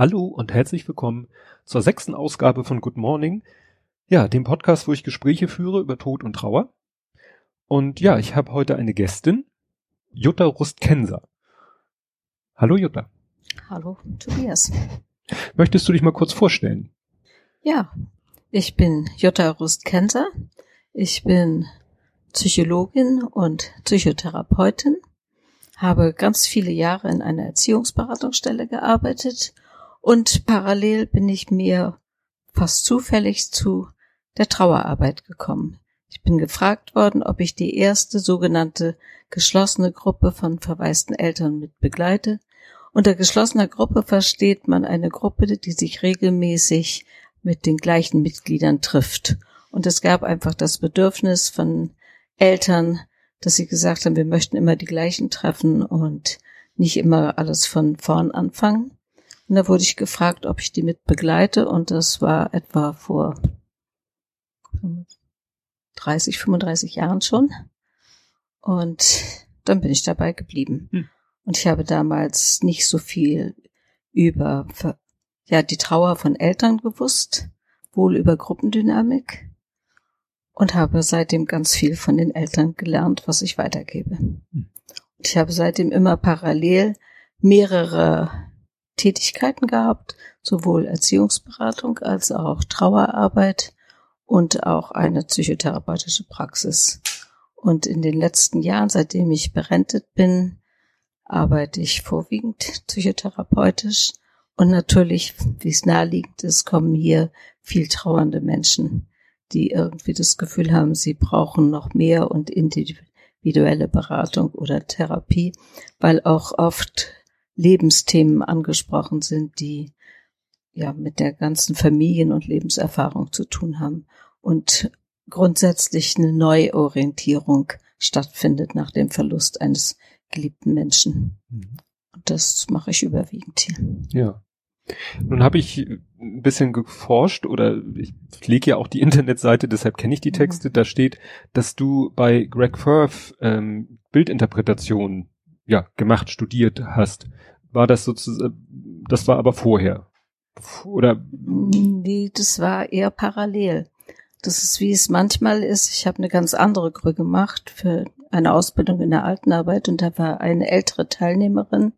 Hallo und herzlich willkommen zur sechsten Ausgabe von Good Morning. Ja, dem Podcast, wo ich Gespräche führe über Tod und Trauer. Und ja, ich habe heute eine Gästin, Jutta Rustkenser. Hallo Jutta. Hallo Tobias. Möchtest du dich mal kurz vorstellen? Ja, ich bin Jutta Rustkenser. Ich bin Psychologin und Psychotherapeutin, habe ganz viele Jahre in einer Erziehungsberatungsstelle gearbeitet und parallel bin ich mir fast zufällig zu der Trauerarbeit gekommen. Ich bin gefragt worden, ob ich die erste sogenannte geschlossene Gruppe von verwaisten Eltern mit begleite. Unter geschlossener Gruppe versteht man eine Gruppe, die sich regelmäßig mit den gleichen Mitgliedern trifft. Und es gab einfach das Bedürfnis von Eltern, dass sie gesagt haben, wir möchten immer die gleichen treffen und nicht immer alles von vorn anfangen. Und da wurde ich gefragt, ob ich die mit begleite und das war etwa vor 30, 35 Jahren schon. Und dann bin ich dabei geblieben. Hm. Und ich habe damals nicht so viel über ja, die Trauer von Eltern gewusst, wohl über Gruppendynamik und habe seitdem ganz viel von den Eltern gelernt, was ich weitergebe. Hm. Und ich habe seitdem immer parallel mehrere Tätigkeiten gehabt, sowohl Erziehungsberatung als auch Trauerarbeit und auch eine psychotherapeutische Praxis. Und in den letzten Jahren, seitdem ich berentet bin, arbeite ich vorwiegend psychotherapeutisch. Und natürlich, wie es naheliegend ist, kommen hier viel trauernde Menschen, die irgendwie das Gefühl haben, sie brauchen noch mehr und individuelle Beratung oder Therapie, weil auch oft Lebensthemen angesprochen sind, die ja mit der ganzen Familien- und Lebenserfahrung zu tun haben und grundsätzlich eine Neuorientierung stattfindet nach dem Verlust eines geliebten Menschen. Mhm. Und das mache ich überwiegend hier. Ja. Nun habe ich ein bisschen geforscht oder ich pflege ja auch die Internetseite, deshalb kenne ich die Texte. Mhm. Da steht, dass du bei Greg Firth ähm, Bildinterpretation ja gemacht, studiert hast war das sozusagen, das war aber vorher. Oder? Nee, das war eher parallel. Das ist, wie es manchmal ist. Ich habe eine ganz andere Grü gemacht für eine Ausbildung in der Altenarbeit und da war eine ältere Teilnehmerin,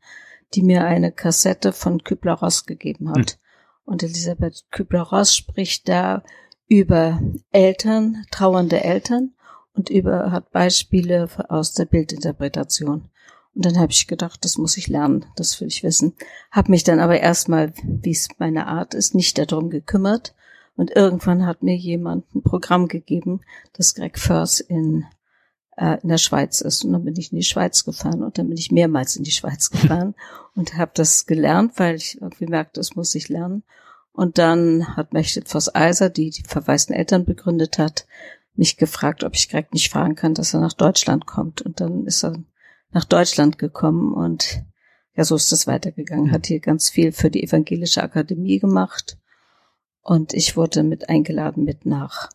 die mir eine Kassette von Kübler-Ross gegeben hat. Hm. Und Elisabeth Kübler-Ross spricht da über Eltern, trauernde Eltern und über, hat Beispiele aus der Bildinterpretation. Und dann habe ich gedacht, das muss ich lernen, das will ich wissen. Habe mich dann aber erstmal, wie es meine Art ist, nicht darum gekümmert. Und irgendwann hat mir jemand ein Programm gegeben, das Greg Firth in, äh, in der Schweiz ist. Und dann bin ich in die Schweiz gefahren und dann bin ich mehrmals in die Schweiz gefahren und habe das gelernt, weil ich irgendwie merkte, das muss ich lernen. Und dann hat Mechtet Voss Eiser, die die verwaisten Eltern begründet hat, mich gefragt, ob ich Greg nicht fragen kann, dass er nach Deutschland kommt. Und dann ist er nach Deutschland gekommen und ja, so ist es weitergegangen. Hat hier ganz viel für die Evangelische Akademie gemacht und ich wurde mit eingeladen, mit nach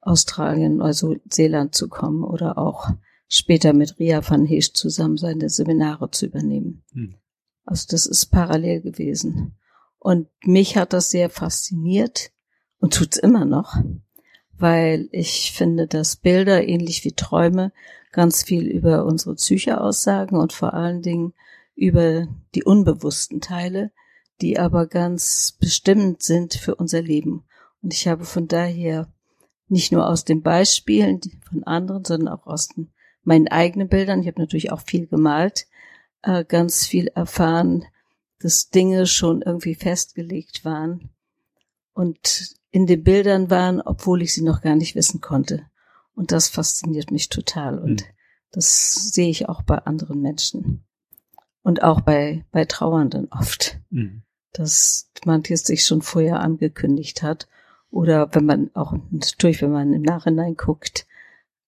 Australien, Neuseeland zu kommen oder auch später mit Ria van Heesch zusammen seine Seminare zu übernehmen. Hm. Also das ist parallel gewesen. Und mich hat das sehr fasziniert und tut's immer noch, weil ich finde, dass Bilder ähnlich wie Träume ganz viel über unsere Psyche aussagen und vor allen Dingen über die unbewussten Teile, die aber ganz bestimmend sind für unser Leben. Und ich habe von daher nicht nur aus den Beispielen von anderen, sondern auch aus den, meinen eigenen Bildern, ich habe natürlich auch viel gemalt, äh, ganz viel erfahren, dass Dinge schon irgendwie festgelegt waren und in den Bildern waren, obwohl ich sie noch gar nicht wissen konnte. Und das fasziniert mich total. Und mhm. das sehe ich auch bei anderen Menschen. Und auch bei, bei Trauernden oft. Mhm. Dass manches sich schon vorher angekündigt hat. Oder wenn man auch, natürlich, wenn man im Nachhinein guckt,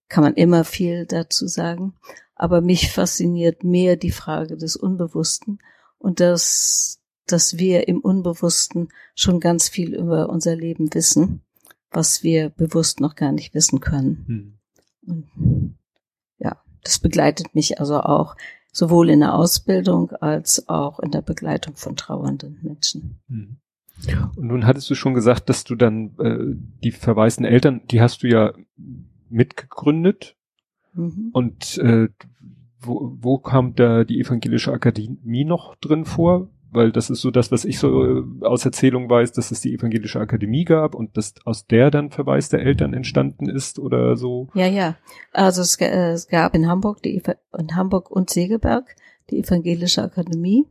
kann man immer viel dazu sagen. Aber mich fasziniert mehr die Frage des Unbewussten und dass, dass wir im Unbewussten schon ganz viel über unser Leben wissen, was wir bewusst noch gar nicht wissen können. Hm. Und ja, das begleitet mich also auch. sowohl in der Ausbildung als auch in der Begleitung von trauernden Menschen. Hm. Und nun hattest du schon gesagt, dass du dann äh, die verwaisten Eltern, die hast du ja mitgegründet. Mhm. Und äh, wo, wo kam da die evangelische Akademie noch drin vor? Weil das ist so das, was ich so äh, aus Erzählung weiß, dass es die evangelische Akademie gab und dass aus der dann Verweis der Eltern entstanden ist oder so. Ja, ja. Also es, äh, es gab in Hamburg die in Hamburg und Segeberg die evangelische Akademie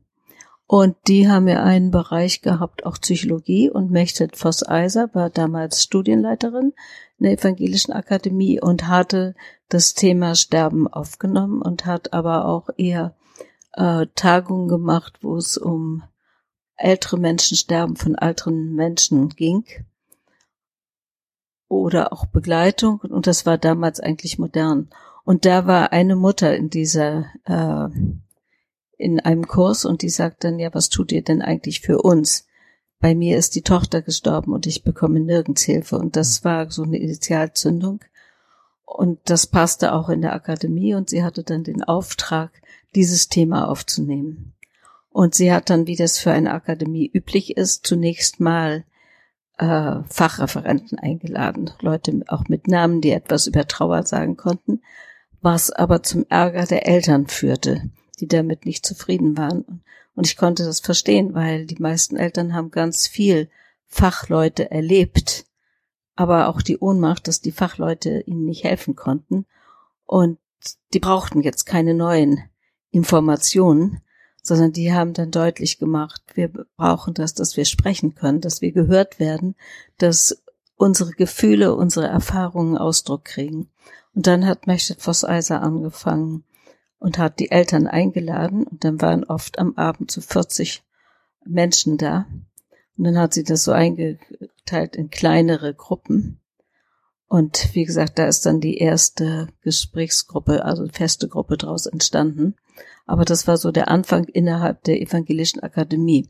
und die haben ja einen Bereich gehabt, auch Psychologie. Und Mechtet Voss-Eiser war damals Studienleiterin in der Evangelischen Akademie und hatte das Thema Sterben aufgenommen und hat aber auch eher äh, Tagungen gemacht, wo es um ältere Menschen sterben von älteren Menschen ging. Oder auch Begleitung. Und das war damals eigentlich modern. Und da war eine Mutter in dieser äh, in einem Kurs und die sagt dann, ja, was tut ihr denn eigentlich für uns? Bei mir ist die Tochter gestorben und ich bekomme nirgends Hilfe. Und das war so eine Initialzündung. Und das passte auch in der Akademie und sie hatte dann den Auftrag, dieses Thema aufzunehmen. Und sie hat dann, wie das für eine Akademie üblich ist, zunächst mal äh, Fachreferenten eingeladen, Leute auch mit Namen, die etwas über Trauer sagen konnten, was aber zum Ärger der Eltern führte die damit nicht zufrieden waren. Und ich konnte das verstehen, weil die meisten Eltern haben ganz viel Fachleute erlebt, aber auch die Ohnmacht, dass die Fachleute ihnen nicht helfen konnten. Und die brauchten jetzt keine neuen Informationen, sondern die haben dann deutlich gemacht, wir brauchen das, dass wir sprechen können, dass wir gehört werden, dass unsere Gefühle, unsere Erfahrungen Ausdruck kriegen. Und dann hat Mechtet Vosseiser angefangen, und hat die Eltern eingeladen und dann waren oft am Abend so 40 Menschen da. Und dann hat sie das so eingeteilt in kleinere Gruppen. Und wie gesagt, da ist dann die erste Gesprächsgruppe, also feste Gruppe draus entstanden. Aber das war so der Anfang innerhalb der Evangelischen Akademie.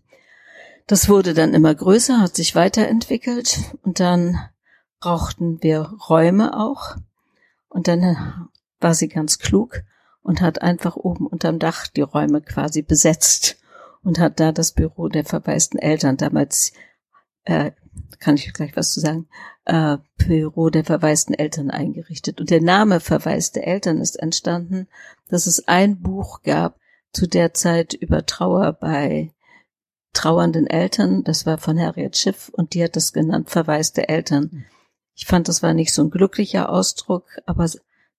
Das wurde dann immer größer, hat sich weiterentwickelt und dann brauchten wir Räume auch. Und dann war sie ganz klug und hat einfach oben unterm Dach die Räume quasi besetzt und hat da das Büro der verwaisten Eltern damals, äh, kann ich gleich was zu sagen, äh, Büro der verwaisten Eltern eingerichtet. Und der Name verwaiste Eltern ist entstanden, dass es ein Buch gab zu der Zeit über Trauer bei trauernden Eltern. Das war von Harriet Schiff und die hat das genannt verwaiste Eltern. Ich fand, das war nicht so ein glücklicher Ausdruck, aber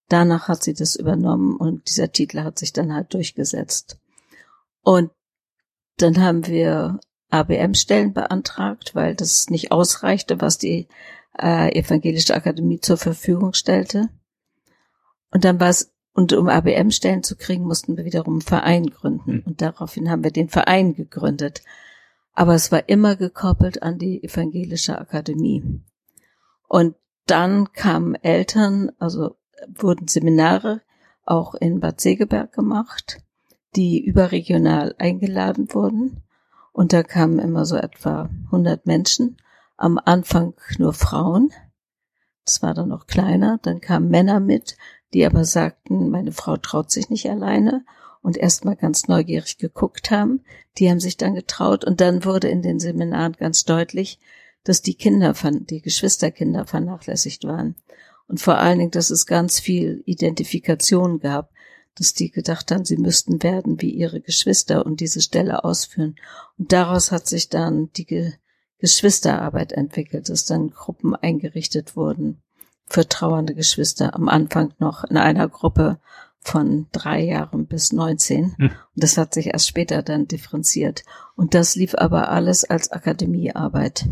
danach hat sie das übernommen und dieser Titel hat sich dann halt durchgesetzt. Und dann haben wir ABM-Stellen beantragt, weil das nicht ausreichte, was die äh, Evangelische Akademie zur Verfügung stellte. Und dann war es, und um ABM-Stellen zu kriegen, mussten wir wiederum einen Verein gründen. Hm. Und daraufhin haben wir den Verein gegründet. Aber es war immer gekoppelt an die Evangelische Akademie. Und dann kamen Eltern, also wurden Seminare auch in Bad Segeberg gemacht, die überregional eingeladen wurden. Und da kamen immer so etwa 100 Menschen. Am Anfang nur Frauen. Das war dann noch kleiner. Dann kamen Männer mit, die aber sagten, meine Frau traut sich nicht alleine und erstmal ganz neugierig geguckt haben. Die haben sich dann getraut und dann wurde in den Seminaren ganz deutlich, dass die Kinder, die Geschwisterkinder vernachlässigt waren. Und vor allen Dingen, dass es ganz viel Identifikation gab, dass die gedacht haben, sie müssten werden wie ihre Geschwister und diese Stelle ausführen. Und daraus hat sich dann die Ge Geschwisterarbeit entwickelt, dass dann Gruppen eingerichtet wurden für trauernde Geschwister. Am Anfang noch in einer Gruppe von drei Jahren bis 19. Hm. Und das hat sich erst später dann differenziert. Und das lief aber alles als Akademiearbeit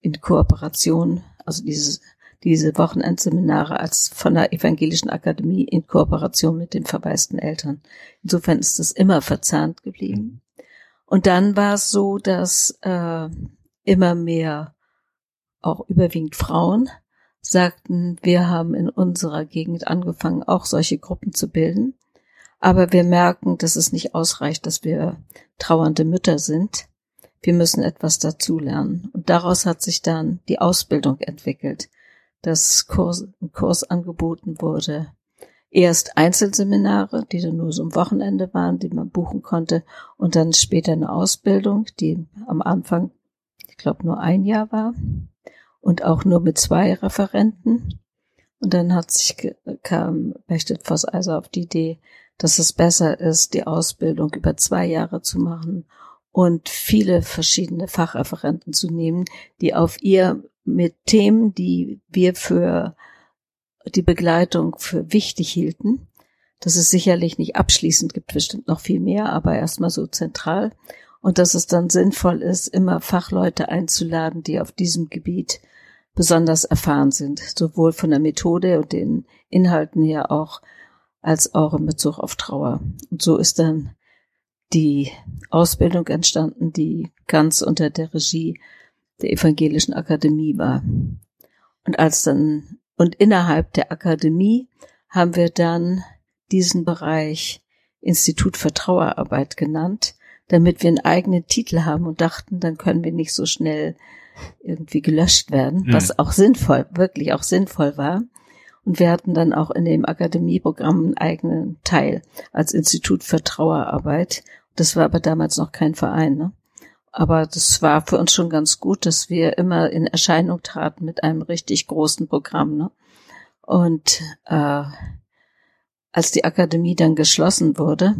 in Kooperation. Also dieses diese Wochenendseminare als von der Evangelischen Akademie in Kooperation mit den verwaisten Eltern. Insofern ist es immer verzahnt geblieben. Mhm. Und dann war es so, dass äh, immer mehr auch überwiegend Frauen sagten, wir haben in unserer Gegend angefangen, auch solche Gruppen zu bilden. Aber wir merken, dass es nicht ausreicht, dass wir trauernde Mütter sind. Wir müssen etwas dazulernen. Und daraus hat sich dann die Ausbildung entwickelt dass Kurs, ein Kurs angeboten wurde erst Einzelseminare, die dann nur so am Wochenende waren, die man buchen konnte, und dann später eine Ausbildung, die am Anfang, ich glaube, nur ein Jahr war und auch nur mit zwei Referenten. Und dann hat sich kam Bechtet Voss also auf die Idee, dass es besser ist, die Ausbildung über zwei Jahre zu machen und viele verschiedene Fachreferenten zu nehmen, die auf ihr mit Themen, die wir für die Begleitung für wichtig hielten. Das ist sicherlich nicht abschließend, gibt bestimmt noch viel mehr, aber erstmal so zentral. Und dass es dann sinnvoll ist, immer Fachleute einzuladen, die auf diesem Gebiet besonders erfahren sind, sowohl von der Methode und den Inhalten her auch, als auch in Bezug auf Trauer. Und so ist dann die Ausbildung entstanden, die ganz unter der Regie der Evangelischen Akademie war. Und als dann und innerhalb der Akademie haben wir dann diesen Bereich Institut für Trauerarbeit genannt, damit wir einen eigenen Titel haben und dachten, dann können wir nicht so schnell irgendwie gelöscht werden, mhm. was auch sinnvoll, wirklich auch sinnvoll war. Und wir hatten dann auch in dem Akademieprogramm einen eigenen Teil als Institut für Trauerarbeit. Das war aber damals noch kein Verein. Ne? Aber das war für uns schon ganz gut, dass wir immer in Erscheinung traten mit einem richtig großen Programm. Ne? Und äh, als die Akademie dann geschlossen wurde,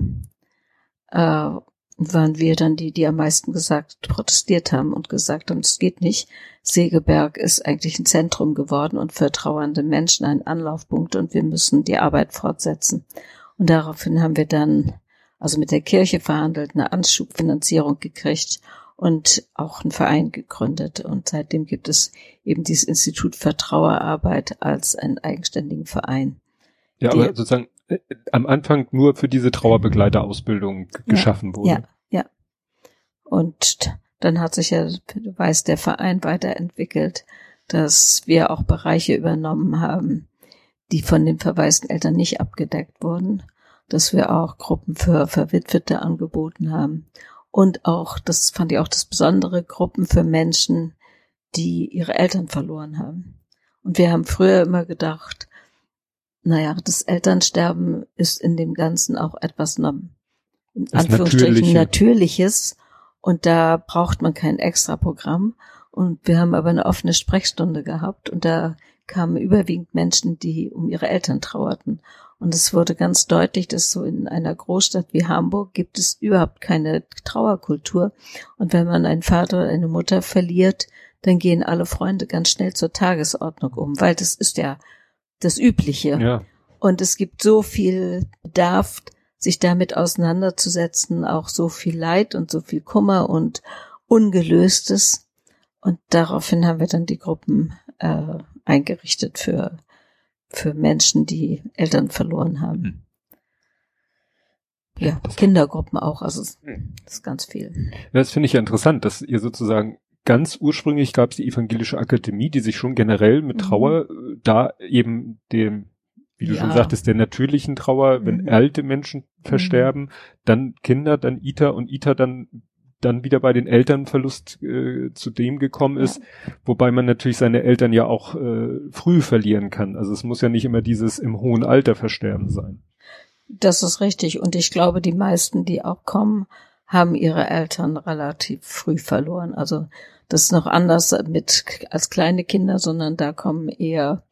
äh, waren wir dann die, die am meisten gesagt, protestiert haben und gesagt haben, das geht nicht. Segeberg ist eigentlich ein Zentrum geworden und für trauernde Menschen ein Anlaufpunkt und wir müssen die Arbeit fortsetzen. Und daraufhin haben wir dann also mit der Kirche verhandelt, eine Anschubfinanzierung gekriegt und auch einen Verein gegründet. Und seitdem gibt es eben dieses Institut für Trauerarbeit als einen eigenständigen Verein. Ja, aber sozusagen äh, am Anfang nur für diese Trauerbegleiterausbildung ja, geschaffen wurde. Ja, ja. Und dann hat sich ja, du weißt, der Verein weiterentwickelt, dass wir auch Bereiche übernommen haben, die von den verwaisten Eltern nicht abgedeckt wurden, dass wir auch Gruppen für Verwitwete angeboten haben und auch, das fand ich auch das Besondere, Gruppen für Menschen, die ihre Eltern verloren haben. Und wir haben früher immer gedacht, naja, das Elternsterben ist in dem Ganzen auch etwas, in Anführungsstrichen, Natürliche. Natürliches. Und da braucht man kein extra Programm. Und wir haben aber eine offene Sprechstunde gehabt und da kamen überwiegend Menschen, die um ihre Eltern trauerten. Und es wurde ganz deutlich, dass so in einer Großstadt wie Hamburg gibt es überhaupt keine Trauerkultur. Und wenn man einen Vater oder eine Mutter verliert, dann gehen alle Freunde ganz schnell zur Tagesordnung um, weil das ist ja das Übliche. Ja. Und es gibt so viel Bedarf, sich damit auseinanderzusetzen, auch so viel Leid und so viel Kummer und Ungelöstes. Und daraufhin haben wir dann die Gruppen äh, eingerichtet für für Menschen, die Eltern verloren haben. Hm. Ja, Kindergruppen auch, also hm. das ist ganz viel. Das finde ich ja interessant, dass ihr sozusagen ganz ursprünglich gab es die evangelische Akademie, die sich schon generell mit mhm. Trauer mhm. da eben dem, wie du ja. schon sagtest, der natürlichen Trauer, mhm. wenn alte Menschen versterben, mhm. dann Kinder, dann Ita und Ita dann dann wieder bei den Elternverlust äh, zu dem gekommen ist, ja. wobei man natürlich seine Eltern ja auch äh, früh verlieren kann. Also es muss ja nicht immer dieses im hohen Alter versterben sein. Das ist richtig. Und ich glaube, die meisten, die auch kommen, haben ihre Eltern relativ früh verloren. Also das ist noch anders mit als kleine Kinder, sondern da kommen eher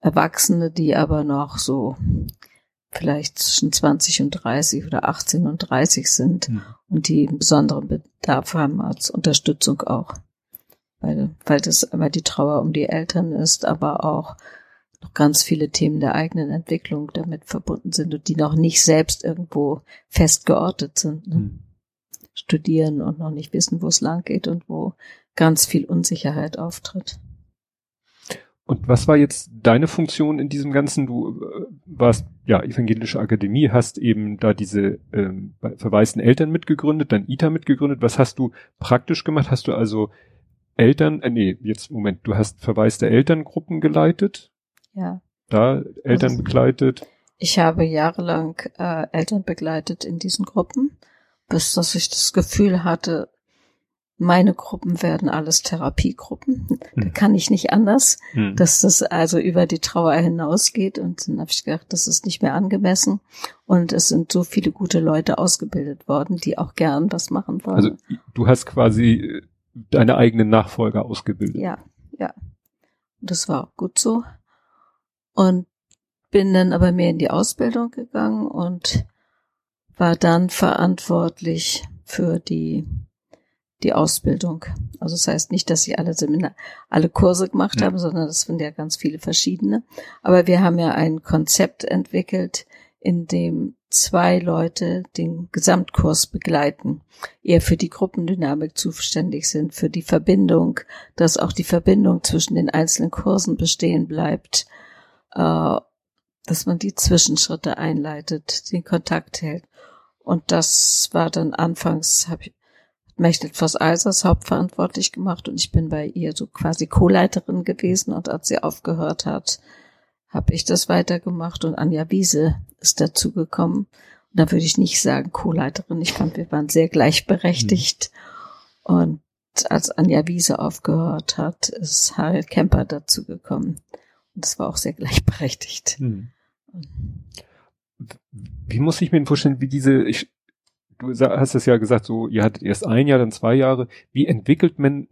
Erwachsene, die aber noch so vielleicht zwischen 20 und 30 oder 18 und 30 sind mhm. und die besonderen Bedarf haben als Unterstützung auch. Weil, weil das immer die Trauer um die Eltern ist, aber auch noch ganz viele Themen der eigenen Entwicklung damit verbunden sind und die noch nicht selbst irgendwo fest geortet sind. Ne? Mhm. Studieren und noch nicht wissen, wo es lang geht und wo ganz viel Unsicherheit auftritt. Und was war jetzt deine Funktion in diesem Ganzen? Du äh, warst ja evangelische Akademie, hast eben da diese ähm, verwaisten Eltern mitgegründet, dann ITA mitgegründet. Was hast du praktisch gemacht? Hast du also Eltern, äh, nee, jetzt Moment, du hast verwaiste Elterngruppen geleitet? Ja. Da Eltern also, begleitet? Ich habe jahrelang äh, Eltern begleitet in diesen Gruppen, bis dass ich das Gefühl hatte, meine Gruppen werden alles Therapiegruppen. Da hm. kann ich nicht anders, hm. dass das also über die Trauer hinausgeht. Und dann habe ich gedacht, das ist nicht mehr angemessen. Und es sind so viele gute Leute ausgebildet worden, die auch gern was machen wollen. Also du hast quasi äh, deine eigenen Nachfolger ausgebildet. Ja, ja. Und das war auch gut so. Und bin dann aber mehr in die Ausbildung gegangen und war dann verantwortlich für die die Ausbildung. Also das heißt nicht, dass ich alle Seminar, alle Kurse gemacht ja. habe, sondern das sind ja ganz viele verschiedene. Aber wir haben ja ein Konzept entwickelt, in dem zwei Leute den Gesamtkurs begleiten, eher für die Gruppendynamik zuständig sind, für die Verbindung, dass auch die Verbindung zwischen den einzelnen Kursen bestehen bleibt, äh, dass man die Zwischenschritte einleitet, den Kontakt hält. Und das war dann anfangs, habe ich Mechtet Voss Eisers hauptverantwortlich gemacht und ich bin bei ihr so quasi Co-Leiterin gewesen und als sie aufgehört hat, habe ich das weitergemacht und Anja Wiese ist dazugekommen. Und da würde ich nicht sagen Co-Leiterin, ich fand, wir waren sehr gleichberechtigt. Mhm. Und als Anja Wiese aufgehört hat, ist Harald Kemper dazugekommen. Und das war auch sehr gleichberechtigt. Mhm. Wie muss ich mir vorstellen, wie diese, ich du hast es ja gesagt, so, ihr hattet erst ein Jahr, dann zwei Jahre. Wie entwickelt man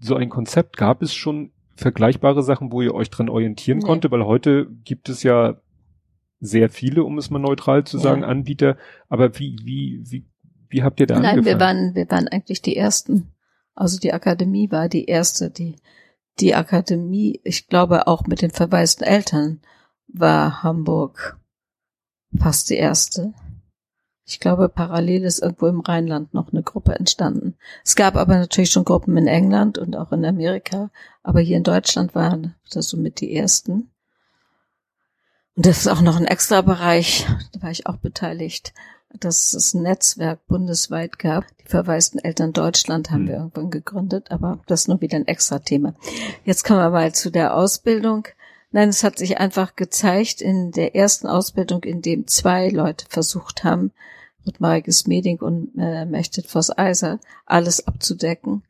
so ein Konzept? Gab es schon vergleichbare Sachen, wo ihr euch dran orientieren nee. konnte? Weil heute gibt es ja sehr viele, um es mal neutral zu sagen, ja. Anbieter. Aber wie, wie, wie, wie habt ihr da Nein, angefangen? wir waren, wir waren eigentlich die ersten. Also die Akademie war die erste, die, die Akademie, ich glaube auch mit den verwaisten Eltern war Hamburg fast die erste. Ich glaube, parallel ist irgendwo im Rheinland noch eine Gruppe entstanden. Es gab aber natürlich schon Gruppen in England und auch in Amerika, aber hier in Deutschland waren das somit die ersten. Und das ist auch noch ein extra Bereich, da war ich auch beteiligt, dass es ein Netzwerk bundesweit gab. Die verwaisten Eltern Deutschland haben wir irgendwann gegründet, aber das ist nur wieder ein extra Thema. Jetzt kommen wir mal zu der Ausbildung. Nein, es hat sich einfach gezeigt in der ersten Ausbildung, in dem zwei Leute versucht haben, mit Margis Meding und äh, Mechtet Voss Eiser alles abzudecken,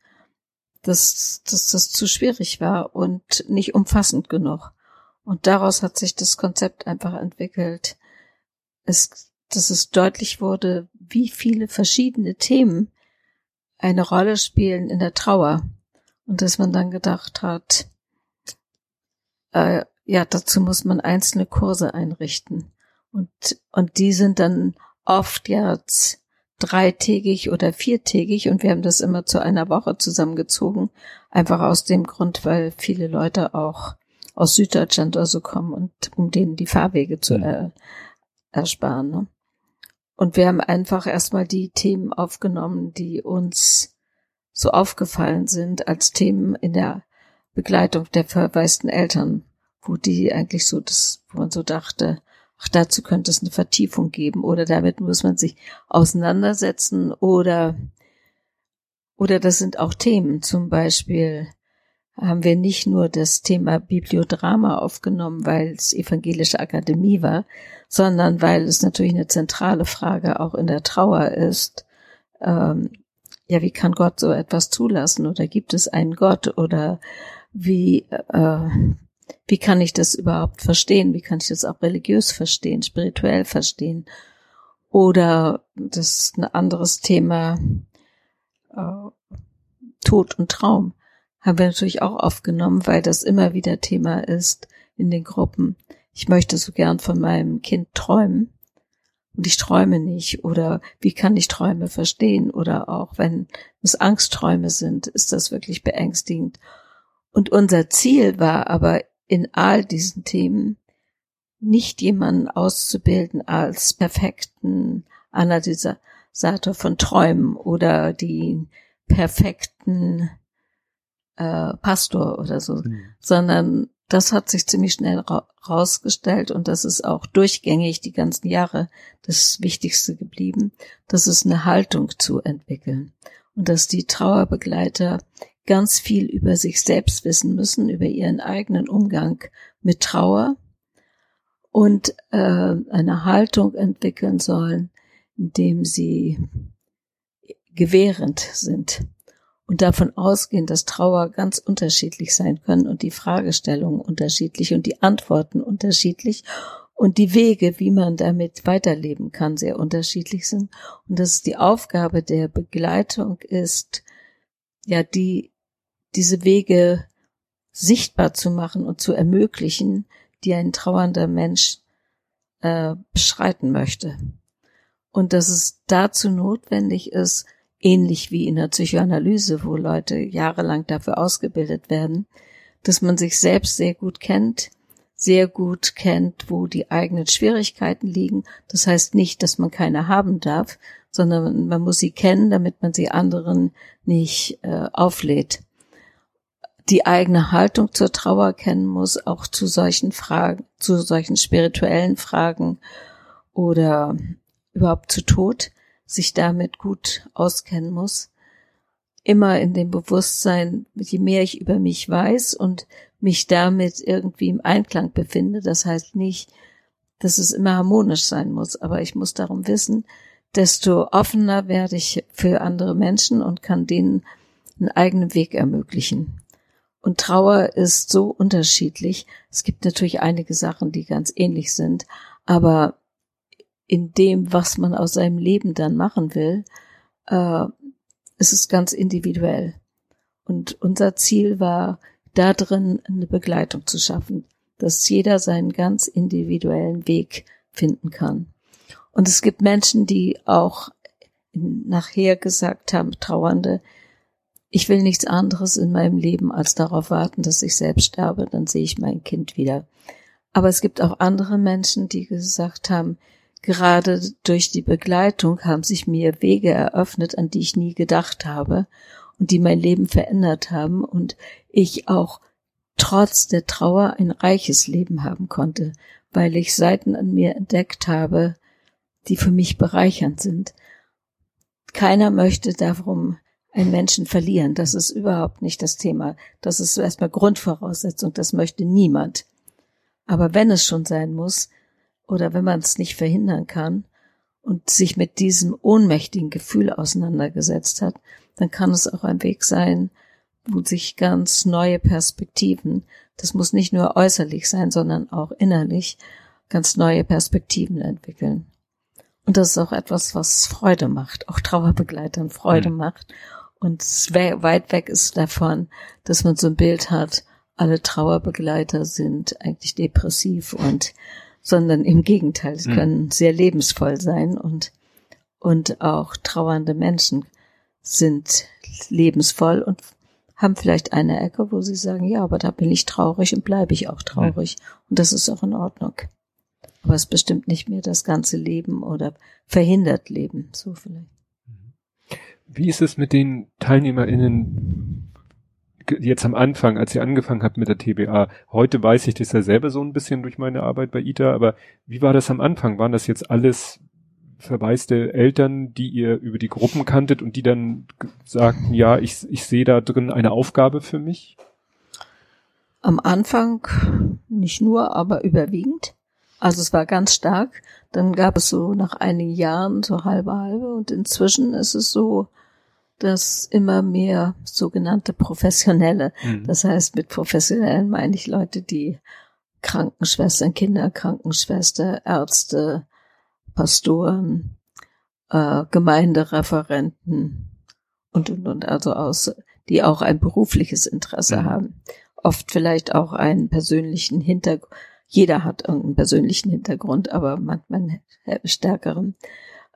dass, dass das zu schwierig war und nicht umfassend genug. Und daraus hat sich das Konzept einfach entwickelt, es, dass es deutlich wurde, wie viele verschiedene Themen eine Rolle spielen in der Trauer. Und dass man dann gedacht hat, äh, ja, dazu muss man einzelne Kurse einrichten. Und, und die sind dann oft jetzt dreitägig oder viertägig und wir haben das immer zu einer Woche zusammengezogen. Einfach aus dem Grund, weil viele Leute auch aus Süddeutschland oder so kommen und um denen die Fahrwege zu er, ersparen. Ne? Und wir haben einfach erstmal die Themen aufgenommen, die uns so aufgefallen sind als Themen in der Begleitung der verwaisten Eltern wo die eigentlich so das, wo man so dachte, ach, dazu könnte es eine Vertiefung geben oder damit muss man sich auseinandersetzen oder, oder das sind auch Themen. Zum Beispiel haben wir nicht nur das Thema Bibliodrama aufgenommen, weil es evangelische Akademie war, sondern weil es natürlich eine zentrale Frage auch in der Trauer ist. Ähm, ja, wie kann Gott so etwas zulassen oder gibt es einen Gott oder wie, äh, wie kann ich das überhaupt verstehen? Wie kann ich das auch religiös verstehen, spirituell verstehen? Oder das ist ein anderes Thema, äh, Tod und Traum, haben wir natürlich auch aufgenommen, weil das immer wieder Thema ist in den Gruppen. Ich möchte so gern von meinem Kind träumen und ich träume nicht oder wie kann ich Träume verstehen oder auch wenn es Angstträume sind, ist das wirklich beängstigend. Und unser Ziel war aber in all diesen Themen nicht jemanden auszubilden als perfekten Analysator von Träumen oder die perfekten äh, Pastor oder so, mhm. sondern das hat sich ziemlich schnell ra rausgestellt und das ist auch durchgängig die ganzen Jahre das Wichtigste geblieben, das ist eine Haltung zu entwickeln und dass die Trauerbegleiter ganz viel über sich selbst wissen müssen, über ihren eigenen Umgang mit Trauer und äh, eine Haltung entwickeln sollen, indem sie gewährend sind und davon ausgehen, dass Trauer ganz unterschiedlich sein können und die Fragestellungen unterschiedlich und die Antworten unterschiedlich und die Wege, wie man damit weiterleben kann, sehr unterschiedlich sind. Und dass die Aufgabe der Begleitung ist, ja, die, diese Wege sichtbar zu machen und zu ermöglichen, die ein trauernder Mensch äh, beschreiten möchte. Und dass es dazu notwendig ist, ähnlich wie in der Psychoanalyse, wo Leute jahrelang dafür ausgebildet werden, dass man sich selbst sehr gut kennt, sehr gut kennt, wo die eigenen Schwierigkeiten liegen. Das heißt nicht, dass man keine haben darf, sondern man muss sie kennen, damit man sie anderen nicht äh, auflädt. Die eigene Haltung zur Trauer kennen muss, auch zu solchen Fragen, zu solchen spirituellen Fragen oder überhaupt zu Tod sich damit gut auskennen muss. Immer in dem Bewusstsein, je mehr ich über mich weiß und mich damit irgendwie im Einklang befinde, das heißt nicht, dass es immer harmonisch sein muss, aber ich muss darum wissen, desto offener werde ich für andere Menschen und kann denen einen eigenen Weg ermöglichen. Und Trauer ist so unterschiedlich. Es gibt natürlich einige Sachen, die ganz ähnlich sind, aber in dem, was man aus seinem Leben dann machen will, äh, ist es ganz individuell. Und unser Ziel war, da drin eine Begleitung zu schaffen, dass jeder seinen ganz individuellen Weg finden kann. Und es gibt Menschen, die auch nachher gesagt haben, Trauernde, ich will nichts anderes in meinem Leben als darauf warten, dass ich selbst sterbe, dann sehe ich mein Kind wieder. Aber es gibt auch andere Menschen, die gesagt haben, Gerade durch die Begleitung haben sich mir Wege eröffnet, an die ich nie gedacht habe und die mein Leben verändert haben und ich auch trotz der Trauer ein reiches Leben haben konnte, weil ich Seiten an mir entdeckt habe, die für mich bereichernd sind. Keiner möchte darum einen Menschen verlieren. Das ist überhaupt nicht das Thema. Das ist erstmal Grundvoraussetzung. Das möchte niemand. Aber wenn es schon sein muss, oder wenn man es nicht verhindern kann und sich mit diesem ohnmächtigen Gefühl auseinandergesetzt hat, dann kann es auch ein Weg sein, wo sich ganz neue Perspektiven, das muss nicht nur äußerlich sein, sondern auch innerlich, ganz neue Perspektiven entwickeln. Und das ist auch etwas, was Freude macht, auch Trauerbegleitern Freude mhm. macht. Und weit weg ist davon, dass man so ein Bild hat, alle Trauerbegleiter sind eigentlich depressiv und sondern im Gegenteil, sie mhm. können sehr lebensvoll sein und, und auch trauernde Menschen sind lebensvoll und haben vielleicht eine Ecke, wo sie sagen, ja, aber da bin ich traurig und bleibe ich auch traurig. Mhm. Und das ist auch in Ordnung. Aber es bestimmt nicht mehr das ganze Leben oder verhindert Leben, so vielleicht. Wie ist es mit den TeilnehmerInnen jetzt am Anfang, als ihr angefangen habt mit der TBA, heute weiß ich das ja selber so ein bisschen durch meine Arbeit bei ITA, aber wie war das am Anfang? Waren das jetzt alles verwaiste Eltern, die ihr über die Gruppen kanntet und die dann sagten, ja, ich, ich sehe da drin eine Aufgabe für mich? Am Anfang nicht nur, aber überwiegend. Also es war ganz stark. Dann gab es so nach einigen Jahren so halbe halbe und inzwischen ist es so, dass immer mehr sogenannte Professionelle, mhm. das heißt mit Professionellen meine ich Leute, die Krankenschwestern, Kinderkrankenschwester, Ärzte, Pastoren, äh, Gemeindereferenten und, und, und, also aus, die auch ein berufliches Interesse mhm. haben. Oft vielleicht auch einen persönlichen Hintergrund. Jeder hat irgendeinen persönlichen Hintergrund, aber manchmal stärkeren,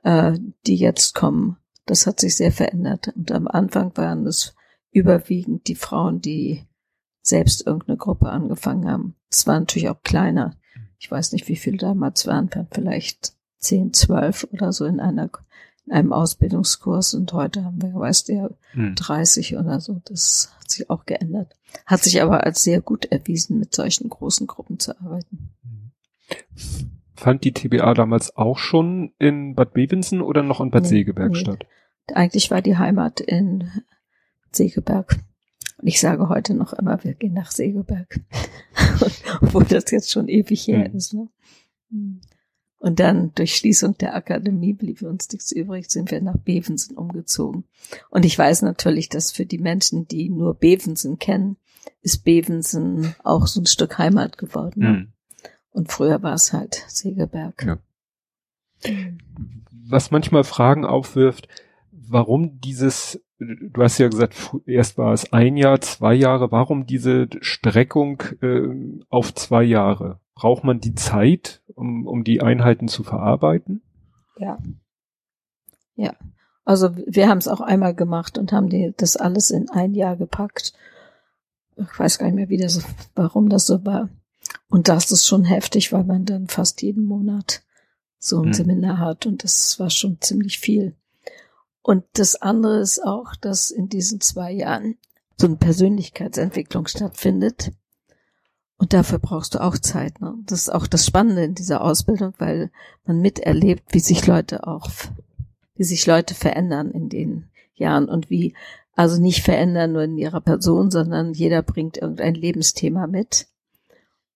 äh, die jetzt kommen das hat sich sehr verändert. Und am Anfang waren es überwiegend die Frauen, die selbst irgendeine Gruppe angefangen haben. Es war natürlich auch kleiner. Ich weiß nicht, wie viele damals waren, vielleicht zehn, zwölf oder so in einer in einem Ausbildungskurs und heute haben wir, weißt du ja, hm. 30 oder so. Das hat sich auch geändert. Hat sich aber als sehr gut erwiesen, mit solchen großen Gruppen zu arbeiten. Fand die TBA damals auch schon in Bad Bevensen oder noch in Bad nee, Segeberg nee. statt? Eigentlich war die Heimat in Segeberg. Und ich sage heute noch immer, wir gehen nach Segeberg. Obwohl das jetzt schon ewig her mhm. ist. Ne? Und dann durch Schließung der Akademie blieb uns nichts übrig, sind wir nach Bevensen umgezogen. Und ich weiß natürlich, dass für die Menschen, die nur Bevensen kennen, ist Bevensen auch so ein Stück Heimat geworden. Mhm. Und früher war es halt Segeberg. Ja. Was manchmal Fragen aufwirft, warum dieses, du hast ja gesagt, erst war es ein Jahr, zwei Jahre, warum diese Streckung äh, auf zwei Jahre? Braucht man die Zeit, um, um die Einheiten zu verarbeiten? Ja. Ja. Also wir haben es auch einmal gemacht und haben die, das alles in ein Jahr gepackt. Ich weiß gar nicht mehr, wie das, warum das so war. Und das ist schon heftig, weil man dann fast jeden Monat so ein hm. Seminar hat und das war schon ziemlich viel. Und das andere ist auch, dass in diesen zwei Jahren so eine Persönlichkeitsentwicklung stattfindet. Und dafür brauchst du auch Zeit. Ne? Das ist auch das Spannende in dieser Ausbildung, weil man miterlebt, wie sich Leute auch, wie sich Leute verändern in den Jahren und wie, also nicht verändern nur in ihrer Person, sondern jeder bringt irgendein Lebensthema mit.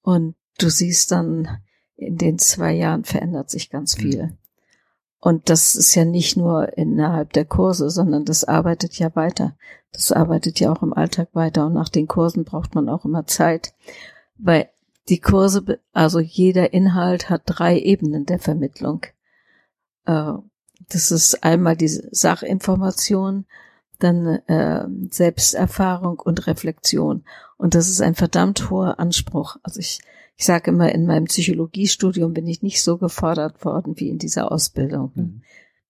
Und du siehst dann, in den zwei Jahren verändert sich ganz mhm. viel. Und das ist ja nicht nur innerhalb der Kurse, sondern das arbeitet ja weiter. Das arbeitet ja auch im Alltag weiter. Und nach den Kursen braucht man auch immer Zeit. Weil die Kurse, also jeder Inhalt hat drei Ebenen der Vermittlung. Äh, das ist einmal die Sachinformation, dann äh, Selbsterfahrung und Reflexion. Und das ist ein verdammt hoher Anspruch. Also ich ich sage immer, in meinem Psychologiestudium bin ich nicht so gefordert worden wie in dieser Ausbildung. Mhm.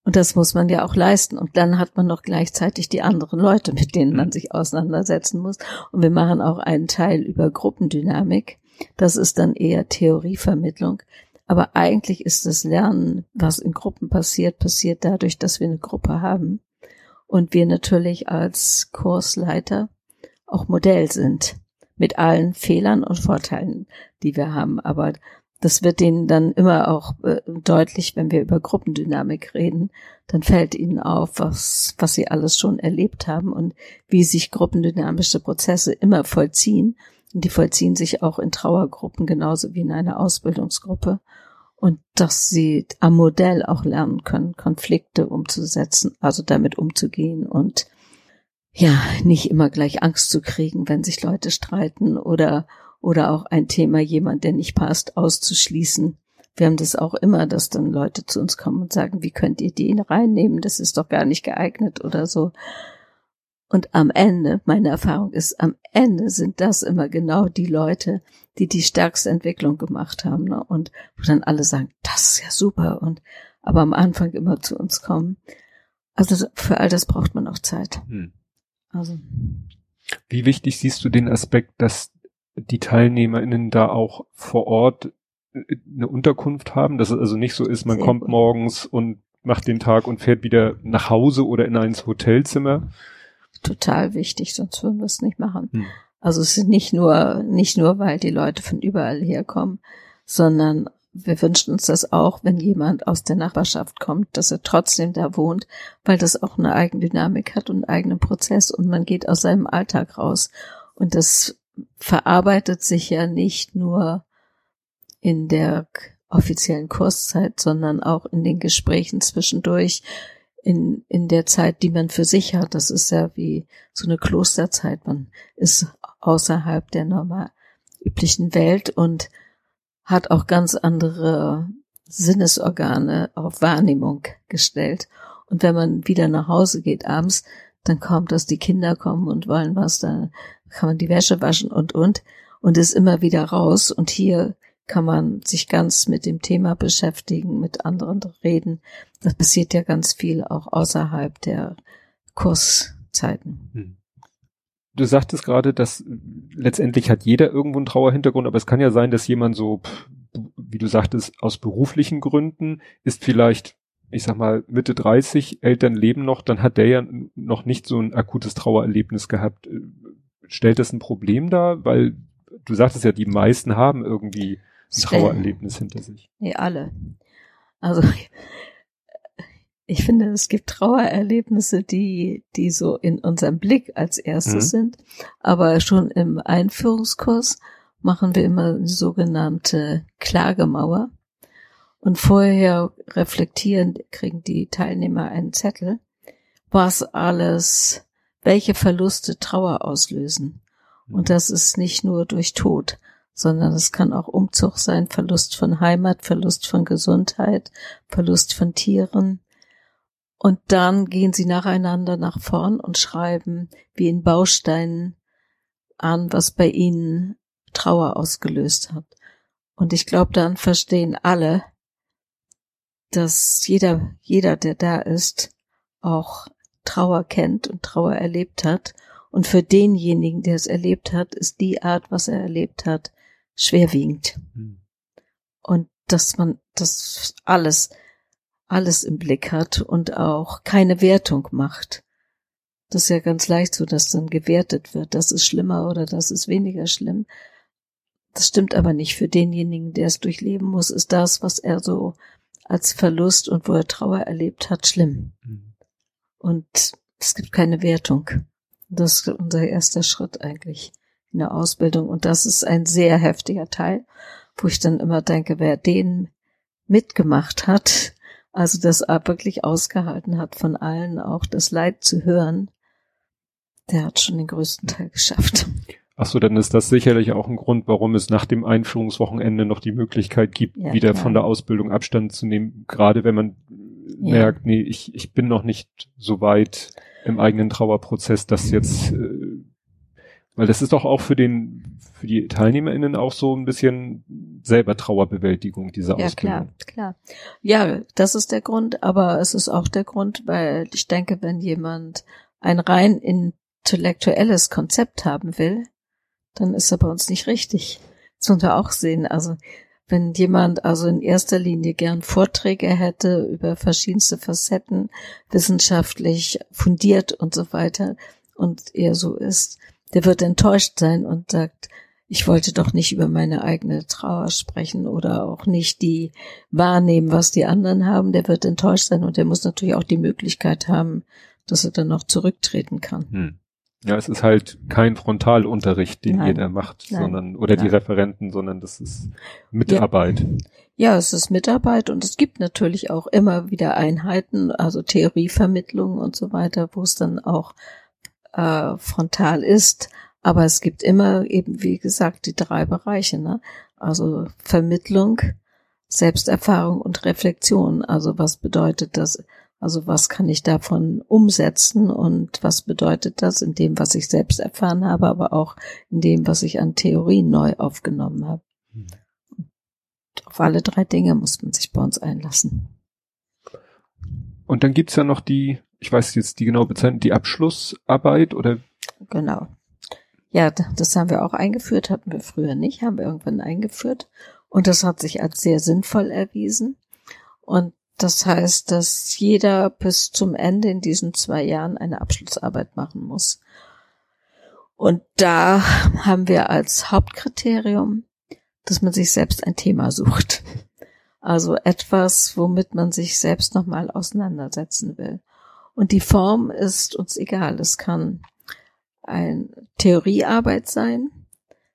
Und das muss man ja auch leisten. Und dann hat man noch gleichzeitig die anderen Leute, mit denen man mhm. sich auseinandersetzen muss. Und wir machen auch einen Teil über Gruppendynamik. Das ist dann eher Theorievermittlung. Aber eigentlich ist das Lernen, was in Gruppen passiert, passiert dadurch, dass wir eine Gruppe haben. Und wir natürlich als Kursleiter auch Modell sind mit allen Fehlern und Vorteilen, die wir haben. Aber das wird denen dann immer auch äh, deutlich, wenn wir über Gruppendynamik reden, dann fällt ihnen auf, was, was sie alles schon erlebt haben und wie sich gruppendynamische Prozesse immer vollziehen. Und die vollziehen sich auch in Trauergruppen genauso wie in einer Ausbildungsgruppe. Und dass sie am Modell auch lernen können, Konflikte umzusetzen, also damit umzugehen und ja, nicht immer gleich Angst zu kriegen, wenn sich Leute streiten oder, oder auch ein Thema, jemand, der nicht passt, auszuschließen. Wir haben das auch immer, dass dann Leute zu uns kommen und sagen, wie könnt ihr den reinnehmen? Das ist doch gar nicht geeignet oder so. Und am Ende, meine Erfahrung ist, am Ende sind das immer genau die Leute, die die stärkste Entwicklung gemacht haben. Ne? Und wo dann alle sagen, das ist ja super. Und aber am Anfang immer zu uns kommen. Also für all das braucht man auch Zeit. Hm. Also. Wie wichtig siehst du den Aspekt, dass die TeilnehmerInnen da auch vor Ort äh, eine Unterkunft haben, dass es also nicht so ist, man Sehr kommt gut. morgens und macht den Tag und fährt wieder nach Hause oder in ein Hotelzimmer? Total wichtig, sonst würden wir es nicht machen. Hm. Also es ist nicht nur, nicht nur, weil die Leute von überall herkommen, sondern wir wünschen uns das auch, wenn jemand aus der Nachbarschaft kommt, dass er trotzdem da wohnt, weil das auch eine Eigendynamik hat und einen eigenen Prozess und man geht aus seinem Alltag raus. Und das verarbeitet sich ja nicht nur in der offiziellen Kurszeit, sondern auch in den Gesprächen zwischendurch, in, in der Zeit, die man für sich hat. Das ist ja wie so eine Klosterzeit. Man ist außerhalb der normal üblichen Welt und hat auch ganz andere Sinnesorgane auf Wahrnehmung gestellt. Und wenn man wieder nach Hause geht abends, dann kommt, dass die Kinder kommen und wollen was, dann kann man die Wäsche waschen und, und, und ist immer wieder raus. Und hier kann man sich ganz mit dem Thema beschäftigen, mit anderen reden. Das passiert ja ganz viel auch außerhalb der Kurszeiten. Hm du sagtest gerade, dass letztendlich hat jeder irgendwo einen Trauerhintergrund, aber es kann ja sein, dass jemand so, wie du sagtest, aus beruflichen Gründen ist vielleicht, ich sag mal, Mitte 30, Eltern leben noch, dann hat der ja noch nicht so ein akutes Trauererlebnis gehabt. Stellt das ein Problem dar? Weil du sagtest ja, die meisten haben irgendwie ein Trauererlebnis hinter sich. Nee, alle. Also ich finde, es gibt Trauererlebnisse, die, die so in unserem Blick als erstes mhm. sind. Aber schon im Einführungskurs machen wir immer eine sogenannte Klagemauer. Und vorher reflektieren, kriegen die Teilnehmer einen Zettel, was alles, welche Verluste Trauer auslösen. Und das ist nicht nur durch Tod, sondern es kann auch Umzug sein, Verlust von Heimat, Verlust von Gesundheit, Verlust von Tieren. Und dann gehen sie nacheinander nach vorn und schreiben wie in Bausteinen an, was bei ihnen Trauer ausgelöst hat. Und ich glaube, dann verstehen alle, dass jeder, jeder, der da ist, auch Trauer kennt und Trauer erlebt hat. Und für denjenigen, der es erlebt hat, ist die Art, was er erlebt hat, schwerwiegend. Mhm. Und dass man das alles, alles im Blick hat und auch keine Wertung macht. Das ist ja ganz leicht so, dass dann gewertet wird, das ist schlimmer oder das ist weniger schlimm. Das stimmt aber nicht. Für denjenigen, der es durchleben muss, ist das, was er so als Verlust und wo er Trauer erlebt hat, schlimm. Mhm. Und es gibt keine Wertung. Das ist unser erster Schritt eigentlich in der Ausbildung. Und das ist ein sehr heftiger Teil, wo ich dann immer denke, wer den mitgemacht hat, also das wirklich ausgehalten hat, von allen auch das Leid zu hören, der hat schon den größten Teil geschafft. Ach so, dann ist das sicherlich auch ein Grund, warum es nach dem Einführungswochenende noch die Möglichkeit gibt, ja, wieder klar. von der Ausbildung Abstand zu nehmen, gerade wenn man ja. merkt, nee, ich, ich bin noch nicht so weit im eigenen Trauerprozess, dass jetzt, äh, weil das ist doch auch für den, für die TeilnehmerInnen auch so ein bisschen selber Trauerbewältigung, diese ja, Ausbildung. Ja, klar, klar. Ja, das ist der Grund, aber es ist auch der Grund, weil ich denke, wenn jemand ein rein intellektuelles Konzept haben will, dann ist er bei uns nicht richtig. Das muss man auch sehen. Also wenn jemand also in erster Linie gern Vorträge hätte über verschiedenste Facetten, wissenschaftlich fundiert und so weiter, und er so ist, der wird enttäuscht sein und sagt, ich wollte doch nicht über meine eigene Trauer sprechen oder auch nicht die wahrnehmen, was die anderen haben, der wird enttäuscht sein und der muss natürlich auch die Möglichkeit haben, dass er dann noch zurücktreten kann. Hm. Ja, es ist halt kein Frontalunterricht, den Nein. jeder macht, Nein. sondern, oder Nein. die Referenten, sondern das ist Mitarbeit. Ja. ja. es ist Mitarbeit und es gibt natürlich auch immer wieder Einheiten, also Theorievermittlung und so weiter, wo es dann auch äh, frontal ist. Aber es gibt immer eben, wie gesagt, die drei Bereiche, ne? Also Vermittlung, Selbsterfahrung und Reflexion. Also was bedeutet das? Also was kann ich davon umsetzen und was bedeutet das in dem, was ich selbst erfahren habe, aber auch in dem, was ich an Theorien neu aufgenommen habe. Mhm. Auf alle drei Dinge muss man sich bei uns einlassen. Und dann gibt's ja noch die, ich weiß jetzt die genaue Bezeichnung, die Abschlussarbeit oder? Genau. Ja, das haben wir auch eingeführt, hatten wir früher nicht, haben wir irgendwann eingeführt. Und das hat sich als sehr sinnvoll erwiesen. Und das heißt, dass jeder bis zum Ende in diesen zwei Jahren eine Abschlussarbeit machen muss. Und da haben wir als Hauptkriterium, dass man sich selbst ein Thema sucht. Also etwas, womit man sich selbst nochmal auseinandersetzen will. Und die Form ist uns egal. Es kann eine Theoriearbeit sein.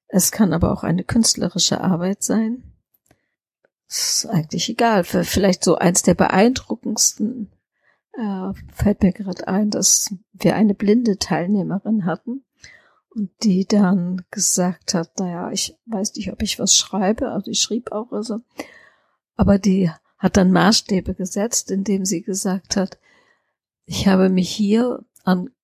Es kann aber auch eine künstlerische Arbeit sein ist eigentlich egal. Vielleicht so eins der beeindruckendsten äh, fällt mir gerade ein, dass wir eine blinde Teilnehmerin hatten und die dann gesagt hat, naja, ich weiß nicht, ob ich was schreibe, also ich schrieb auch also, aber die hat dann Maßstäbe gesetzt, indem sie gesagt hat, ich habe mich hier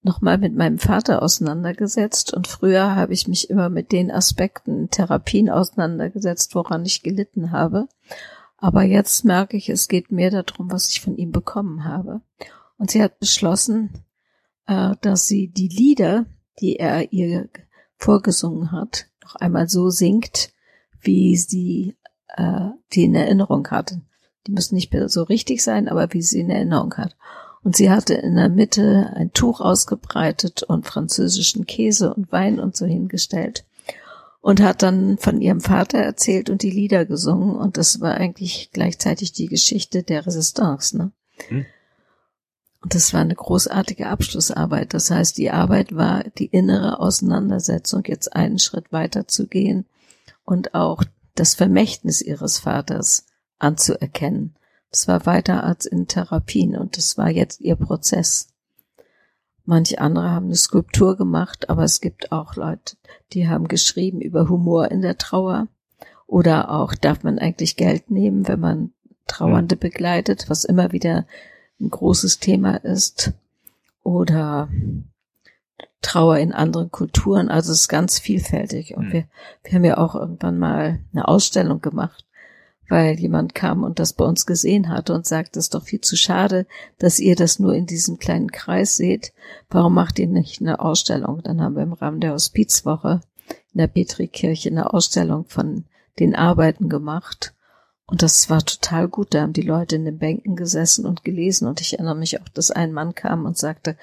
nochmal mit meinem Vater auseinandergesetzt und früher habe ich mich immer mit den Aspekten Therapien auseinandergesetzt, woran ich gelitten habe. Aber jetzt merke ich, es geht mehr darum, was ich von ihm bekommen habe. Und sie hat beschlossen, äh, dass sie die Lieder, die er ihr vorgesungen hat, noch einmal so singt, wie sie äh, die in Erinnerung hatte. Die müssen nicht so richtig sein, aber wie sie in Erinnerung hat. Und sie hatte in der Mitte ein Tuch ausgebreitet und französischen Käse und Wein und so hingestellt. Und hat dann von ihrem Vater erzählt und die Lieder gesungen. Und das war eigentlich gleichzeitig die Geschichte der Resistance. Ne? Hm. Und das war eine großartige Abschlussarbeit. Das heißt, die Arbeit war die innere Auseinandersetzung, jetzt einen Schritt weiter zu gehen und auch das Vermächtnis ihres Vaters anzuerkennen. Das war weiter als in Therapien und das war jetzt ihr Prozess. Manche andere haben eine Skulptur gemacht, aber es gibt auch Leute, die haben geschrieben über Humor in der Trauer oder auch darf man eigentlich Geld nehmen, wenn man Trauernde begleitet, was immer wieder ein großes Thema ist oder Trauer in anderen Kulturen. Also es ist ganz vielfältig. Und mhm. wir, wir haben ja auch irgendwann mal eine Ausstellung gemacht, weil jemand kam und das bei uns gesehen hatte und sagte, es ist doch viel zu schade, dass ihr das nur in diesem kleinen Kreis seht. Warum macht ihr nicht eine Ausstellung? Dann haben wir im Rahmen der Hospizwoche in der Petrikirche eine Ausstellung von den Arbeiten gemacht. Und das war total gut. Da haben die Leute in den Bänken gesessen und gelesen. Und ich erinnere mich auch, dass ein Mann kam und sagte,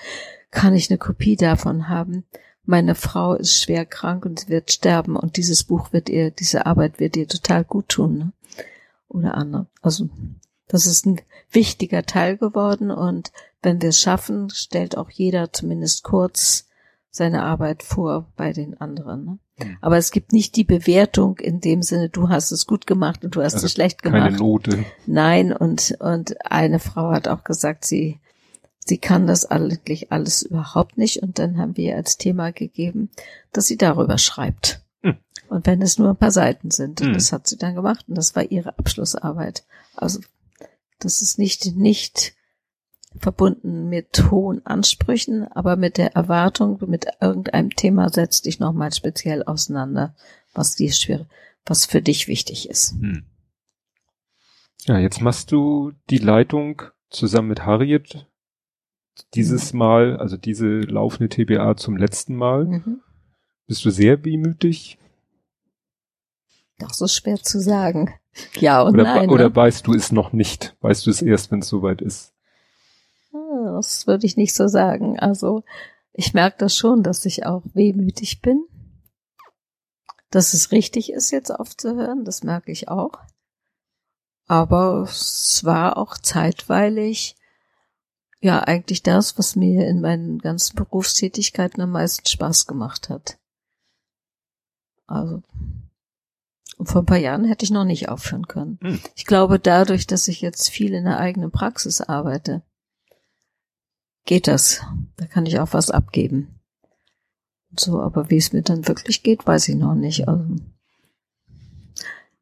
kann ich eine Kopie davon haben? Meine Frau ist schwer krank und wird sterben und dieses Buch wird ihr, diese Arbeit wird ihr total gut tun. Ne? Oder andere. Also das ist ein wichtiger Teil geworden und wenn wir es schaffen, stellt auch jeder zumindest kurz seine Arbeit vor bei den anderen. Ne? Mhm. Aber es gibt nicht die Bewertung in dem Sinne, du hast es gut gemacht und du hast also es schlecht gemacht. Keine Note. Nein, und, und eine Frau hat auch gesagt, sie sie kann das eigentlich alles überhaupt nicht. Und dann haben wir als Thema gegeben, dass sie darüber schreibt. Und wenn es nur ein paar Seiten sind, hm. das hat sie dann gemacht und das war ihre Abschlussarbeit. Also das ist nicht, nicht verbunden mit hohen Ansprüchen, aber mit der Erwartung, mit irgendeinem Thema setzt dich nochmal speziell auseinander, was dir schwer, was für dich wichtig ist. Hm. Ja, jetzt machst du die Leitung zusammen mit Harriet dieses Mal, also diese laufende TBA zum letzten Mal. Mhm. Bist du sehr wehmütig? Das ist schwer zu sagen. Ja und oder, nein. Oder ne? weißt du es noch nicht? Weißt du es erst, wenn es soweit ist? Ah, das würde ich nicht so sagen. Also ich merke das schon, dass ich auch wehmütig bin. Dass es richtig ist, jetzt aufzuhören, das merke ich auch. Aber es war auch zeitweilig ja eigentlich das, was mir in meinen ganzen Berufstätigkeiten am meisten Spaß gemacht hat. Also und vor ein paar Jahren hätte ich noch nicht aufhören können. Hm. Ich glaube, dadurch, dass ich jetzt viel in der eigenen Praxis arbeite, geht das. Da kann ich auch was abgeben. So, aber wie es mir dann wirklich geht, weiß ich noch nicht. Also,